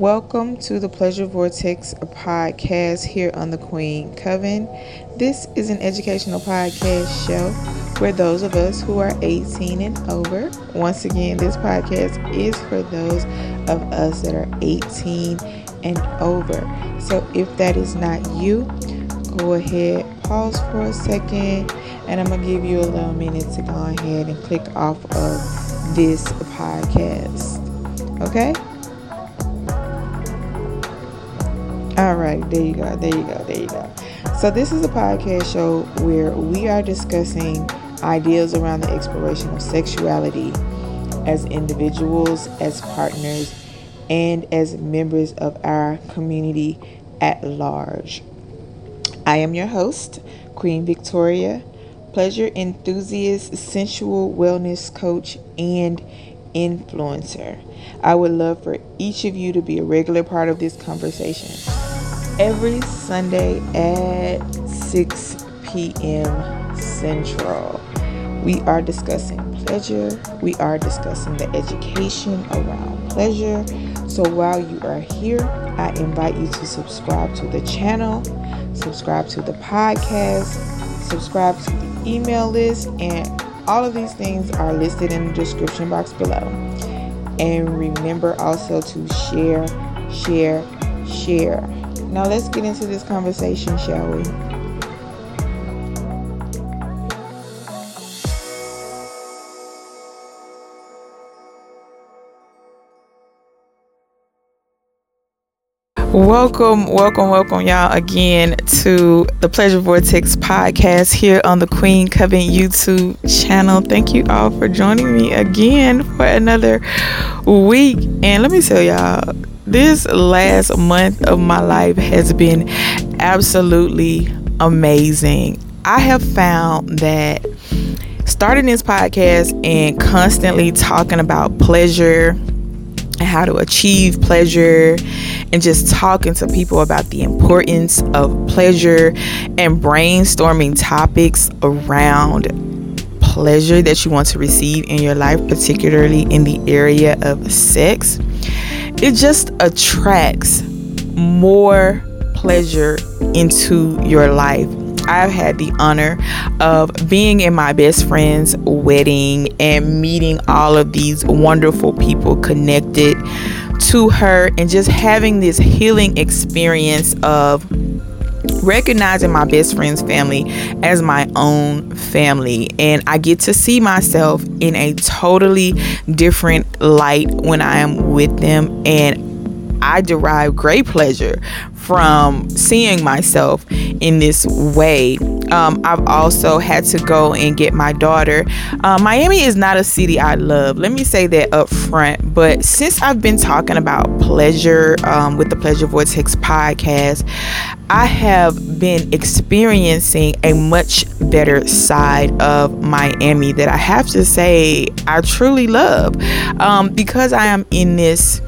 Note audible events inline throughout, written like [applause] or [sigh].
Welcome to the Pleasure Vortex podcast here on the Queen Coven. This is an educational podcast show where those of us who are 18 and over, once again, this podcast is for those of us that are 18 and over. So if that is not you, go ahead, pause for a second, and I'm going to give you a little minute to go ahead and click off of this podcast. Okay? All right, there you go, there you go, there you go. So, this is a podcast show where we are discussing ideas around the exploration of sexuality as individuals, as partners, and as members of our community at large. I am your host, Queen Victoria, pleasure enthusiast, sensual wellness coach, and influencer. I would love for each of you to be a regular part of this conversation. Every Sunday at 6 p.m. Central, we are discussing pleasure. We are discussing the education around pleasure. So while you are here, I invite you to subscribe to the channel, subscribe to the podcast, subscribe to the email list, and all of these things are listed in the description box below. And remember also to share, share, share. Now let's get into this conversation, shall we? Welcome, welcome, welcome, y'all, again to the Pleasure Vortex podcast here on the Queen Coven YouTube channel. Thank you all for joining me again for another week. And let me tell y'all, this last month of my life has been absolutely amazing. I have found that starting this podcast and constantly talking about pleasure and how to achieve pleasure and just talking to people about the importance of pleasure and brainstorming topics around pleasure that you want to receive in your life, particularly in the area of sex. It just attracts more pleasure into your life I've had the honor of being in my best friend's wedding and meeting all of these wonderful people connected to her and just having this healing experience of recognizing my best friend's family as my own family. And I get to see myself in a totally different light when I am with them. And I derive great pleasure from seeing myself in this way. Um, I've also had to go and get my daughter. Uh, Miami is not a city I love. Let me say that up front. But since I've been talking about pleasure um, with the Pleasure Vortex podcast, I have been experiencing a much better side of Miami that I have to say I truly love um, because I am in this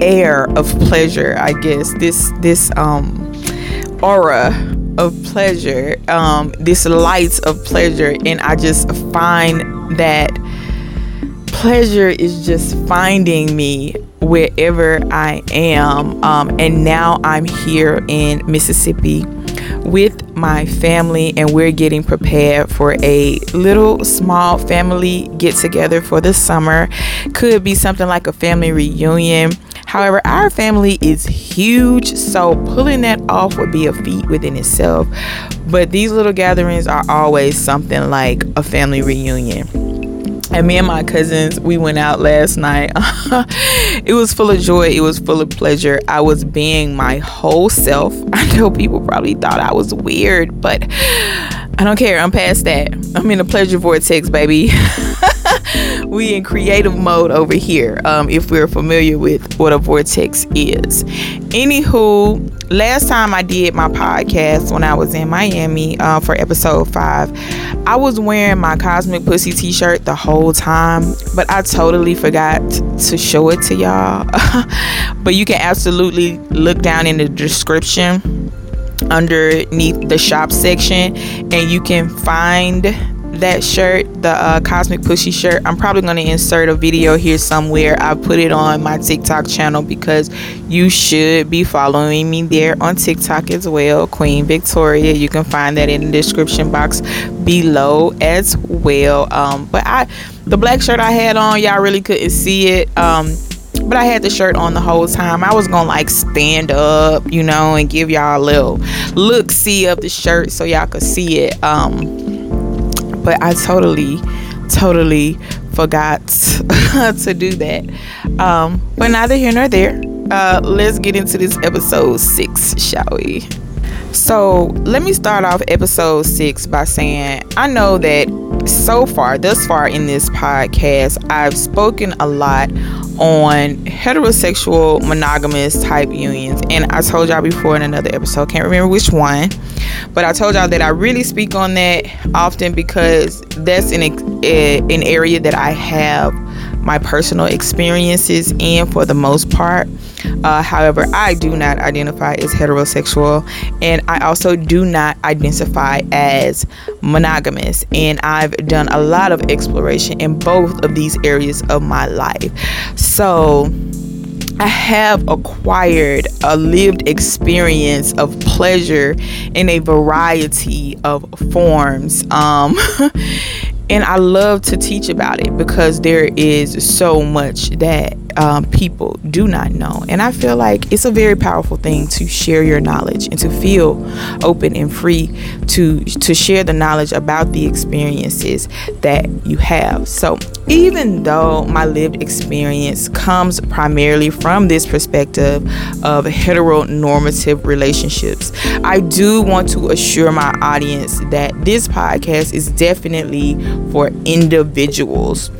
air of pleasure i guess. This this um aura of pleasure um this light of pleasure. And i just find that pleasure is just finding me wherever i am. Um and now i'm here in mississippi with my family and we're getting prepared for a little small family get together for the summer. Could be something like a family reunion However, our family is huge, so pulling that off would be a feat within itself. But these little gatherings are always something like a family reunion. And me and my cousins, we went out last night. [laughs] it was full of joy. It was full of pleasure. I was being my whole self. [laughs] I know people probably thought I was weird, but I don't care. I'm past that. I'm in a pleasure vortex, baby. [laughs] we in creative mode over here um, if we're familiar with what a vortex is. Anywho last time i did my podcast when i was in miami uh, for episode five i was wearing my cosmic pussy t-shirt the whole time but i totally forgot to show it to y'all. [laughs] But you can absolutely look down in the description underneath the shop section and you can find that shirt, the uh, Cosmic Pussy shirt, I'm probably going to insert a video here somewhere. I put it on my TikTok channel because you should be following me there on TikTok as well, Queen Victoria. You can find that in the description box below as well. Um, but I, the black shirt I had on, y'all really couldn't see it. Um, but I had the shirt on the whole time. I was gonna like stand up, you know, and give y'all a little look see of the shirt so y'all could see it. Um, but I totally, totally forgot [laughs] to do that. Um, but neither here nor there. Uh, let's get into this episode six, shall we? So let me start off episode six by saying I know that so far, thus far in this podcast, I've spoken a lot on heterosexual monogamous type unions. And I told y'all before in another episode, can't remember which one, but I told y'all that I really speak on that often because that's an, eh, an area that I have my personal experiences in for the most part. Uh, however, I do not identify as heterosexual, and I also do not identify as monogamous. And I've done a lot of exploration in both of these areas of my life. So, I have acquired a lived experience of pleasure in a variety of forms. Um, [laughs] and I love to teach about it because there is so much that um, people do not know. And I feel like it's a very powerful thing to share your knowledge and to feel open and free to to share the knowledge about the experiences that you have. So even though my lived experience comes primarily from this perspective of heteronormative relationships, I do want to assure my audience that this podcast is definitely for individuals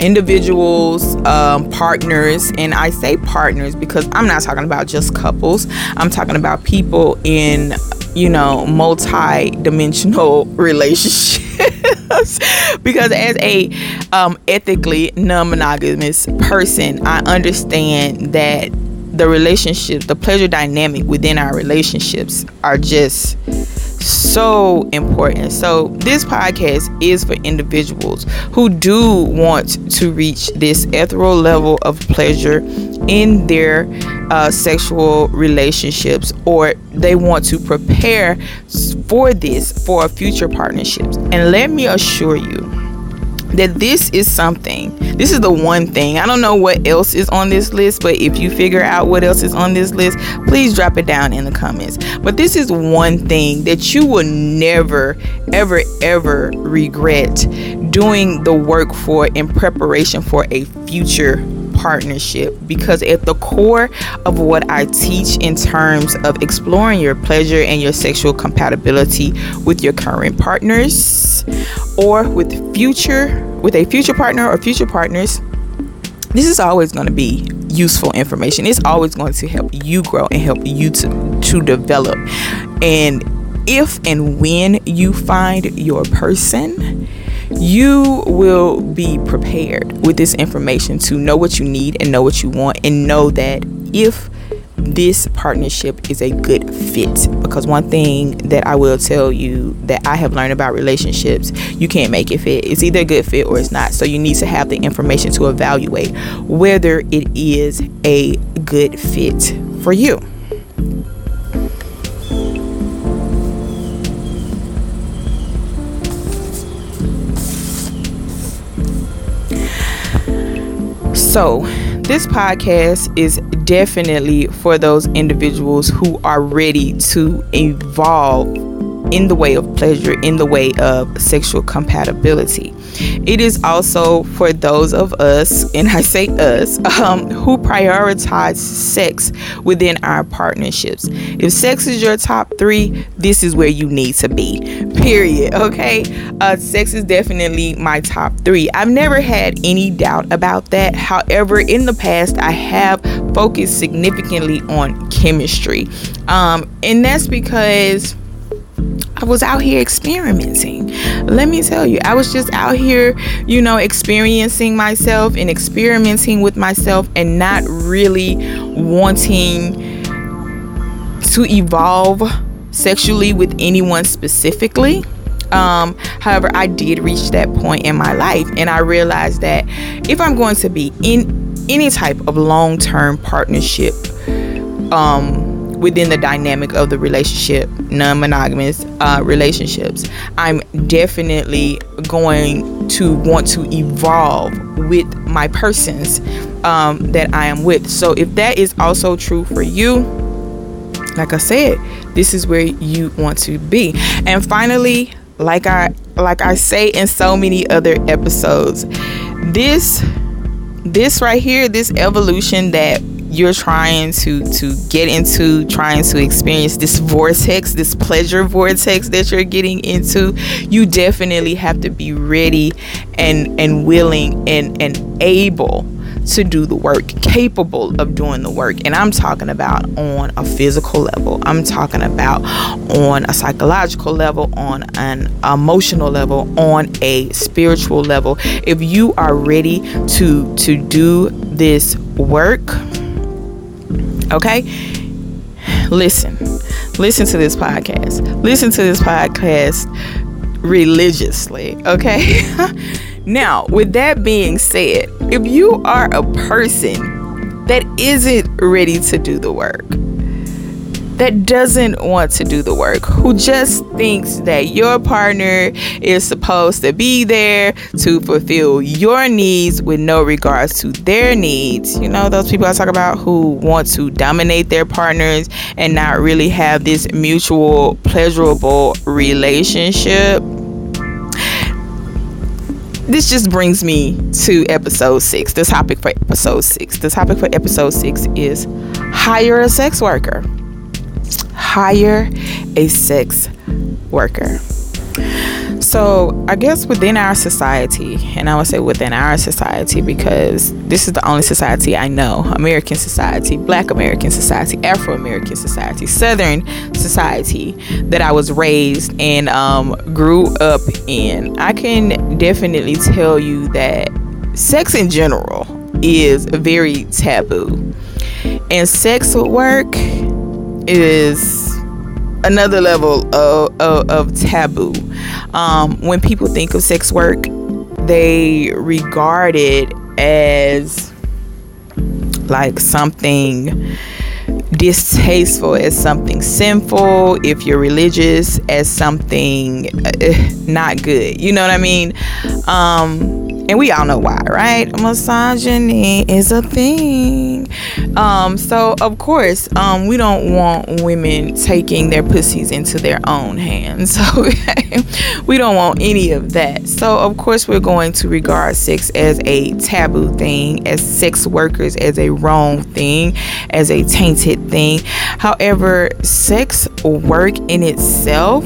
individuals, um, partners, and I say partners because I'm not talking about just couples. I'm talking about people in, you know, multi dimensional [laughs] relationships. [laughs] because as a um, ethically non monogamous person, I understand that the relationship, the pleasure dynamic within our relationships are just so important. So, this podcast is for individuals who do want to reach this ethereal level of pleasure in their uh, sexual relationships or they want to prepare for this for future partnerships. And let me assure you, that this is something. This is the one thing. I don't know what else is on this list, but if you figure out what else is on this list, please drop it down in the comments. But this is one thing that you will never, ever, ever regret doing the work for in preparation for a future partnership because at the core of what I teach in terms of exploring your pleasure and your sexual compatibility with your current partners or with future with a future partner or future partners this is always going to be useful information. It's always going to help you grow and help you to to develop. And if and when you find your person you will be prepared with this information to know what you need and know what you want and know that if this partnership is a good fit. Because one thing that I will tell you that I have learned about relationships you can't make it fit. It's either a good fit or it's not. So you need to have the information to evaluate whether it is a good fit for you So, this podcast is definitely for those individuals who are ready to evolve in the way of pleasure, in the way of sexual compatibility. It is also for those of us, and I say us, [laughs] um, who prioritize sex within our partnerships. If sex is your top three, this is where you need to be. [laughs] Period. Okay. Uh, sex is definitely my top three. I've never had any doubt about that. However, in the past, I have focused significantly on chemistry. Um, and that's because I was out here experimenting. Let me tell you, I was just out here, you know, experiencing myself and experimenting with myself and not really wanting to evolve sexually with anyone specifically. Um, however, I did reach that point in my life, and I realized that if I'm going to be in any type of long term partnership, um, within the dynamic of the relationship, non monogamous uh, relationships, I'm definitely going to want to evolve with my persons um, that I am with. So, if that is also true for you, like I said, this is where you want to be. And finally, like I like I say in so many other episodes, this this right here, this evolution that you're trying to to get into trying to experience this vortex this pleasure vortex that you're getting into you definitely have to be ready and and willing and and able to do the work, capable of doing the work. And I'm talking about on a physical level, I'm talking about on a psychological level, on an emotional level, on a spiritual level. If you are ready to to do this work, okay? Listen. Listen to this podcast. Listen to this podcast religiously, okay? [laughs] Now, with that being said, if you are a person that isn't ready to do the work, that doesn't want to do the work, who just thinks that your partner is supposed to be there to fulfill your needs with no regards to their needs. You know, those people I talk about who want to dominate their partners and not really have this mutual, pleasurable relationship this just brings me to episode six. The topic for episode six. The topic for episode six is hire a sex worker. Hire a sex worker. So, I guess within our society, and I would say within our society because this is the only society I know American society, Black American society, Afro American society, Southern society that I was raised and um, grew up in. I can definitely tell you that sex in general is very taboo, and sex work is another level of, of, of taboo. Um, when people think of sex work, they regard it as like something distasteful as something sinful if you're religious as something uh, not good you know what i mean um and we all know why, right? Misogyny is a thing. Um, so of course, um, we don't want women taking their pussies into their own hands. [laughs] Okay, we don't want any of that. So of course, we're going to regard sex as a taboo thing, as sex workers as a wrong thing, as a tainted thing. However, sex work in itself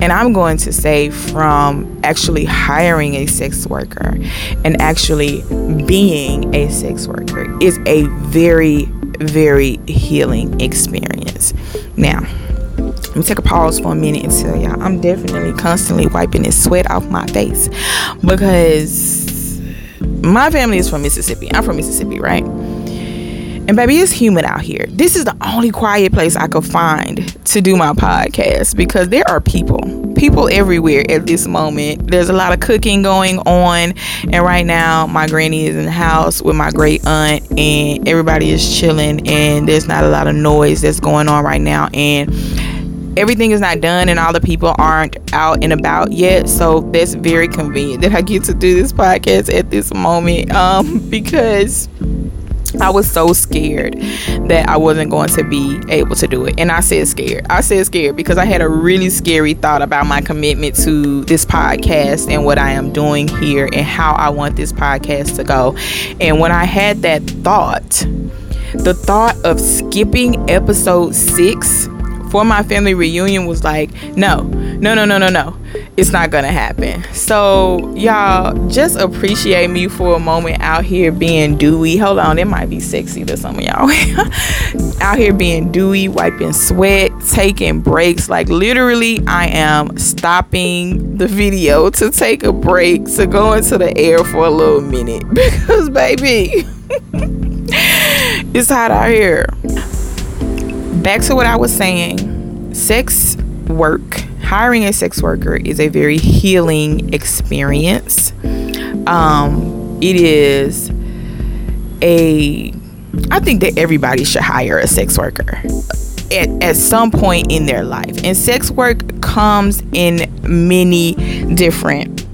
and I'm going to say from actually hiring a sex worker and actually being a sex worker is a very, very healing experience. Now, let me take a pause for a minute and tell y'all I'm definitely constantly wiping this sweat off my face because my family is from Mississippi. I'm from Mississippi, right? And baby, it's humid out here. This is the only quiet place I could find to do my podcast because there are people, people everywhere at this moment. There's a lot of cooking going on, and right now my granny is in the house with my great aunt, and everybody is chilling, and there's not a lot of noise that's going on right now, and everything is not done and all the people aren't out and about yet so that's very convenient that i get to do this podcast at this moment um because I was so scared that I wasn't going to be able to do it. And I said scared. I said scared because I had a really scary thought about my commitment to this podcast and what I am doing here and how I want this podcast to go. And when I had that thought, the thought of skipping episode six for my family reunion was like, no, no, no, no, no, no it's not gonna happen. So y'all just appreciate me for a moment out here being dewy. Hold on, it might be sexy to some of y'all. [laughs] out here being dewy, wiping sweat, taking breaks. Like literally, I am stopping the video to take a break to go into the air for a little minute [laughs] because baby, [laughs] it's hot out here. Back to what I was saying. Sex work hiring a sex worker is a very healing experience. Um, it is a, I think that everybody should hire a sex worker at, at some point in their life. And sex work comes in many different,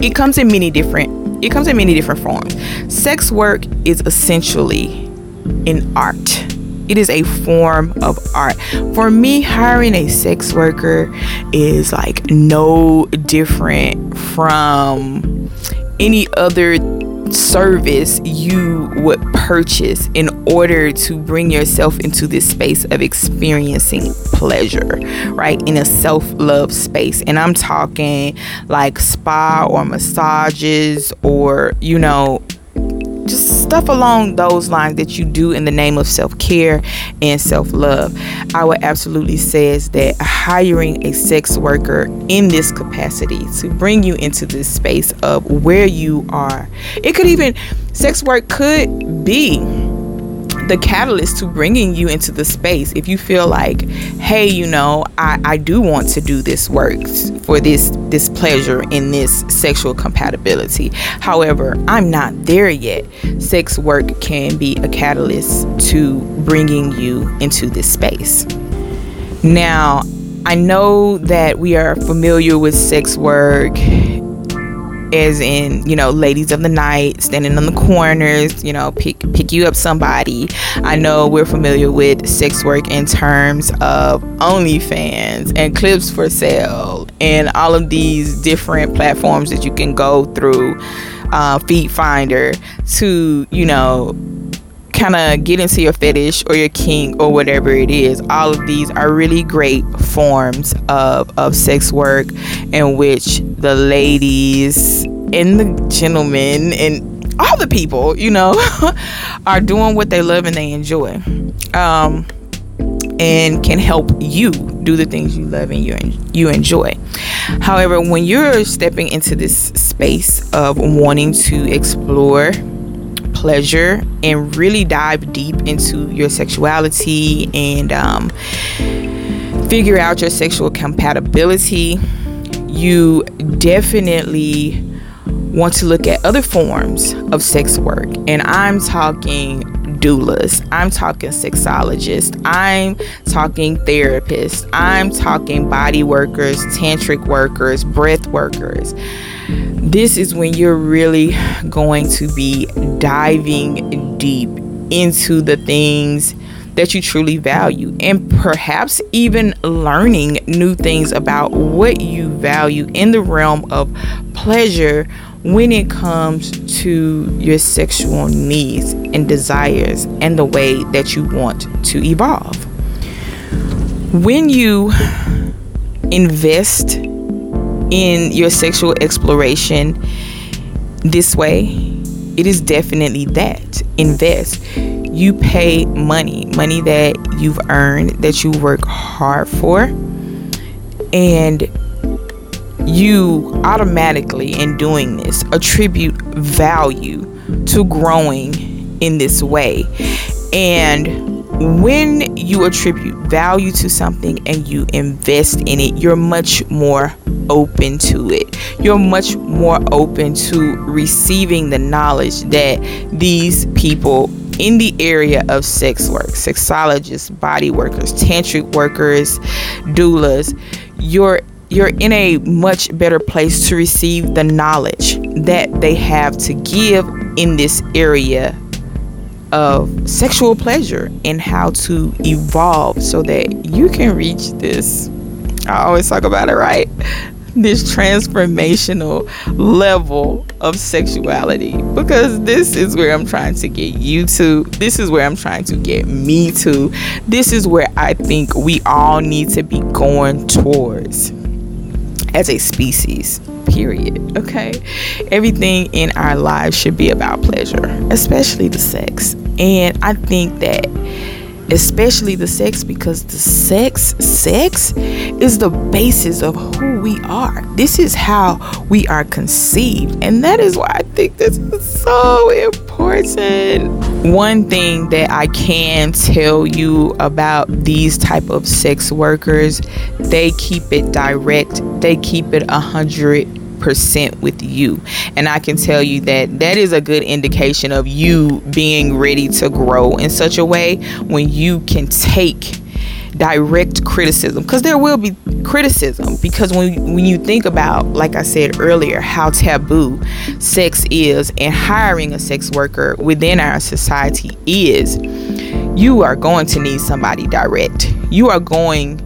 it comes in many different, it comes in many different forms. Sex work is essentially an art it is a form of art. For me, hiring a sex worker is like no different from any other service you would purchase in order to bring yourself into this space of experiencing pleasure, right? In a self love space. And I'm talking like spa or massages or, you know, stuff along those lines that you do in the name of self-care and self-love. I would absolutely says that hiring a sex worker in this capacity to bring you into this space of where you are. It could even sex work could be the catalyst to bringing you into the space. If you feel like hey you know I, I do want to do this work for this this pleasure in this sexual compatibility. However i'm not there yet. Sex work can be a catalyst to bringing you into this space. Now i know that we are familiar with sex work as in you know ladies of the night standing on the corners you know pick pick you up somebody. I know we're familiar with sex work in terms of onlyfans and clips for sale and all of these different platforms that you can go through uh, FeetFinder to you know kind of get into your fetish or your kink or whatever it is all of these are really great forms of, of sex work in which the ladies and the gentlemen and all the people you know [laughs] are doing what they love and they enjoy um, and can help you do the things you love and you you enjoy. However, when you're stepping into this space of wanting to explore pleasure and really dive deep into your sexuality and um, figure out your sexual compatibility, you definitely want to look at other forms of sex work. And I'm talking doulas, I'm talking sexologists, I'm talking therapists, I'm talking body workers, tantric workers, breath workers. This is when you're really going to be diving deep into the things that you truly value and perhaps even learning new things about what you value in the realm of pleasure when it comes to your sexual needs and desires and the way that you want to evolve. When you invest in your sexual exploration this way, it is definitely that. Invest. You pay money, money that you've earned, that you work hard for, and you automatically, in doing this, attribute value to growing in this way. And when you attribute value to something and you invest in it, you're much more open to it. You're much more open to receiving the knowledge that these people in the area of sex work, sexologists, body workers, tantric workers, doulas, you're you're in a much better place to receive the knowledge that they have to give in this area of sexual pleasure and how to evolve so that you can reach this. I always talk about it, right? This transformational level of sexuality because this is where I'm trying to get you to. This is where I'm trying to get me to. This is where I think we all need to be going towards as a species period. Okay. Everything in our lives should be about pleasure, especially the sex. And I think that especially the sex because the sex sex is the basis of who we are. This is how we are conceived. And that is why i think this is so important. One thing that i can tell you about these type of sex workers they keep it direct. They keep it a hundred percent with you. And I can tell you that that is a good indication of you being ready to grow in such a way when you can take direct criticism because there will be criticism because when when you think about like I said earlier how taboo sex is and hiring a sex worker within our society is you are going to need somebody direct you are going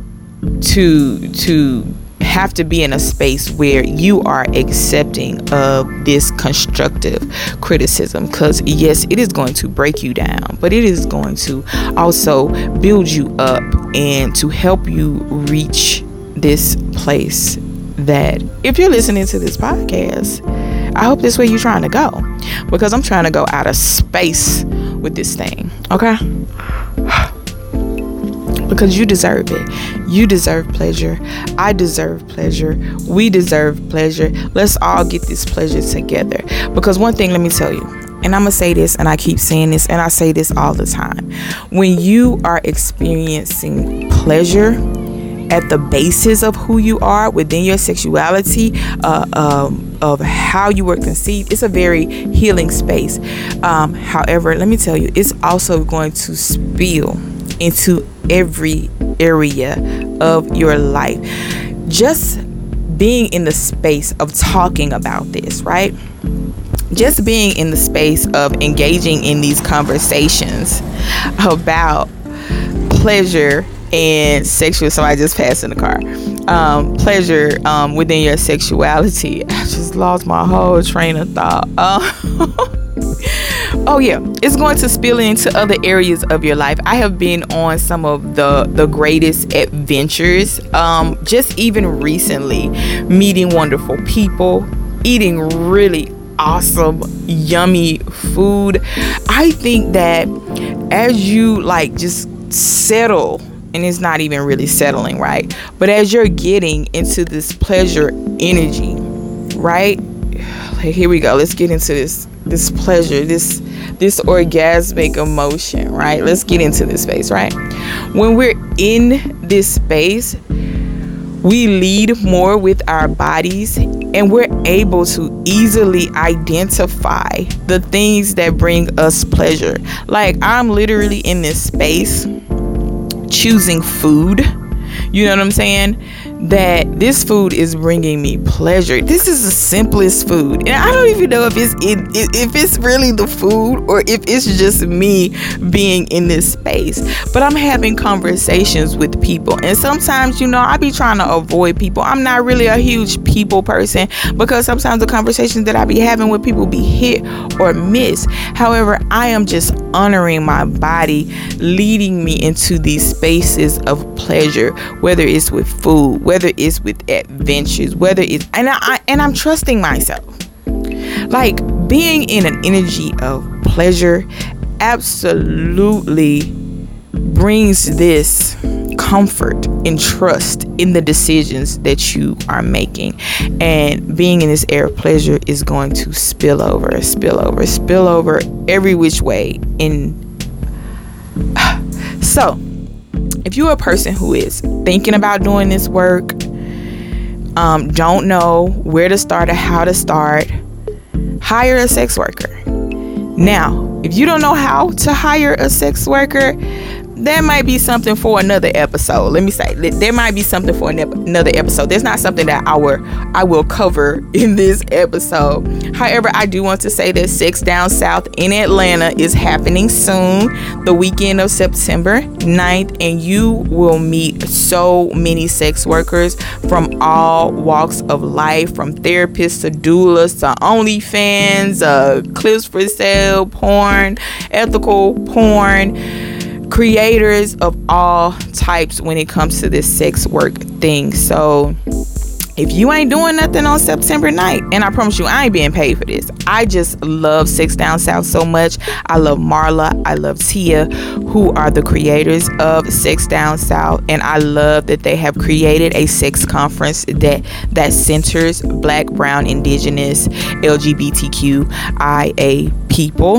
to to have to be in a space where you are accepting of this constructive criticism. Because yes it is going to break you down but it is going to also build you up and to help you reach this place that if you're listening to this podcast i hope this way you're trying to go because i'm trying to go out of space with this thing okay because you deserve it. You deserve pleasure. I deserve pleasure. We deserve pleasure. Let's all get this pleasure together. Because one thing, let me tell you, and I'm going to say this, and I keep saying this, and I say this all the time. When you are experiencing pleasure, at the basis of who you are within your sexuality, uh, um, of how you were conceived, it's a very healing space. Um, however, let me tell you, it's also going to spill into every area of your life. Just being in the space of talking about this, right? Just being in the space of engaging in these conversations about pleasure and sexual. So I just passed in the car. Um, pleasure um, within your sexuality. [laughs] I just lost my whole train of thought. Uh, [laughs] oh yeah. It's going to spill into other areas of your life. I have been on some of the the greatest adventures um just even recently. Meeting wonderful people eating really awesome yummy food. I think that as you like just settle and it's not even really settling right? But as you're getting into this pleasure energy right? [sighs] Here we go. Let's get into this this pleasure this this orgasmic emotion, right? Let's get into this space, right? When we're in this space, we lead more with our bodies and we're able to easily identify the things that bring us pleasure. Like, I'm literally in this space choosing food. You know what I'm saying? That this food is bringing me pleasure. This is the simplest food, and I don't even know if it's it, if it's really the food or if it's just me being in this space. But I'm having conversations with people, and sometimes you know I be trying to avoid people. I'm not really a huge people person because sometimes the conversations that I be having with people be hit or miss. However, I am just honoring my body, leading me into these spaces of pleasure, whether it's with food whether it's with adventures, whether it's and I and I'm trusting myself. Like being in an energy of pleasure absolutely brings this comfort and trust in the decisions that you are making. And being in this air of pleasure is going to spill over, spill over, spill over every which way. In [sighs] so if you're a person who is thinking about doing this work, um, don't know where to start or how to start, hire a sex worker. Now, if you don't know how to hire a sex worker, that might be something for another episode. Let me say there might be something for another episode. There's not something that I will I will cover [laughs] in this episode. However, I do want to say that Sex Down South in Atlanta is happening soon, the weekend of September 9th, and you will meet so many sex workers from all walks of life, from therapists to doulas to OnlyFans, uh, clips for sale, porn, ethical porn creators of all types when it comes to this sex work thing. So if you ain't doing nothing on September night, and I promise you, I ain't being paid for this. I just love Sex Down South so much. I love Marla. I love Tia, who are the creators of Sex Down South, and I love that they have created a sex conference that that centers Black, Brown, Indigenous, LGBTQIA people,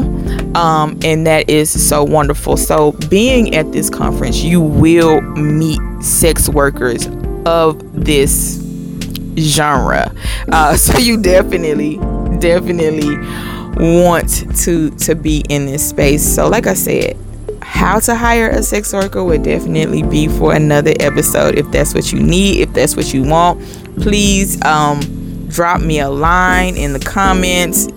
um, and that is so wonderful. So, being at this conference, you will meet sex workers of this genre. Uh, [laughs] so you definitely, definitely want to to be in this space. So like I said, how to hire a sex worker would definitely be for another episode if that's what you need, if that's what you want. Please um drop me a line in the comments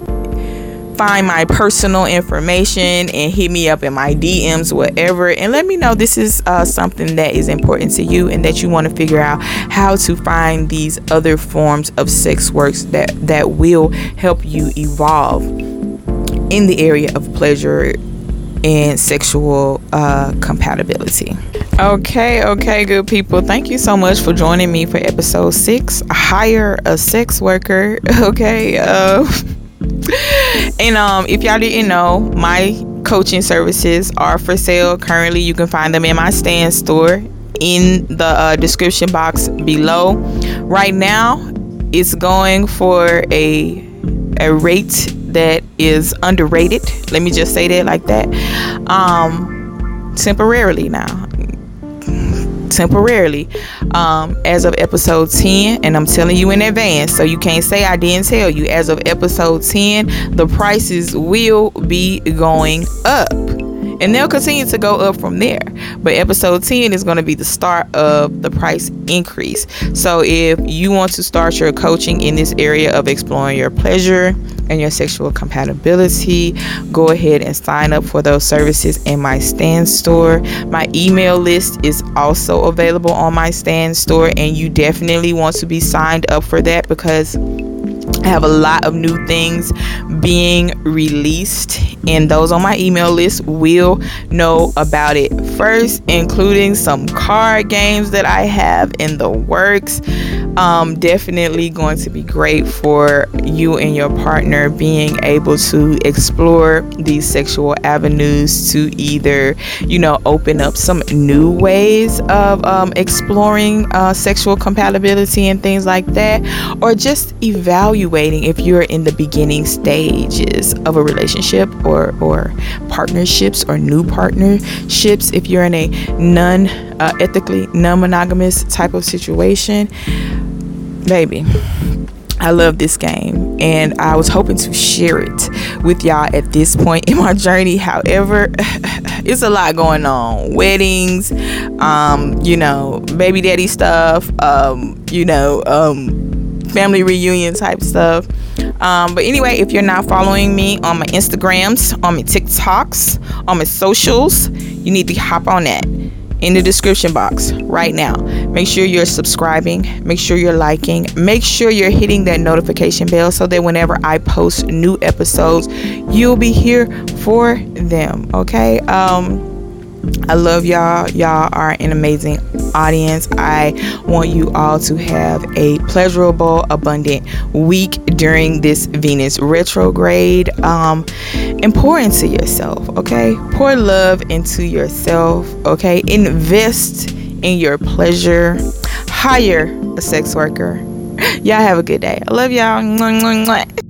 find my personal information and hit me up in my DMs, whatever, and let me know this is uh, something that is important to you and that you want to figure out how to find these other forms of sex works that that will help you evolve in the area of pleasure and sexual uh, compatibility. Okay, okay, good people. Thank you so much for joining me for episode six. Hire a sex worker. [laughs] Okay. Uh, [laughs] and um, if y'all didn't know, my coaching services are for sale currently. You can find them in my Stan store in the uh, description box below. Right now, it's going for a a rate that is underrated. Let me just say that like that. Um, temporarily now temporarily um, as of episode 10 and i'm telling you in advance so you can't say i didn't tell you as of episode 10 the prices will be going up and they'll continue to go up from there. But episode 10 is going to be the start of the price increase. So if you want to start your coaching in this area of exploring your pleasure and your sexual compatibility, go ahead and sign up for those services in my Stan store. My email list is also available on my Stan store, and you definitely want to be signed up for that because I have a lot of new things being released, and those on my email list will know about it first, including some card games that I have in the works. Um, definitely going to be great for you and your partner being able to explore these sexual avenues to either, you know, open up some new ways of um, exploring uh, sexual compatibility and things like that, or just evaluate evaluating if you're in the beginning stages of a relationship or or partnerships or new partnerships if you're in a non uh, ethically non-monogamous type of situation baby I love this game and I was hoping to share it with y'all at this point in my journey. However, [laughs] it's a lot going on. Weddings, um, you know, baby daddy stuff, um, you know, um, family reunion type stuff. Um, but anyway, if you're not following me on my Instagrams, on my TikToks, on my socials, you need to hop on that in the description box right now. Make sure you're subscribing, make sure you're liking, make sure you're hitting that notification bell so that whenever I post new episodes, you'll be here for them. Okay. Um, I love y'all. Y'all are an amazing audience. I want you all to have a pleasurable, abundant week during this Venus retrograde. Um, and pour into yourself, okay? Pour love into yourself, okay? Invest in your pleasure. Hire a sex worker. [laughs] Y'all have a good day. I love y'all.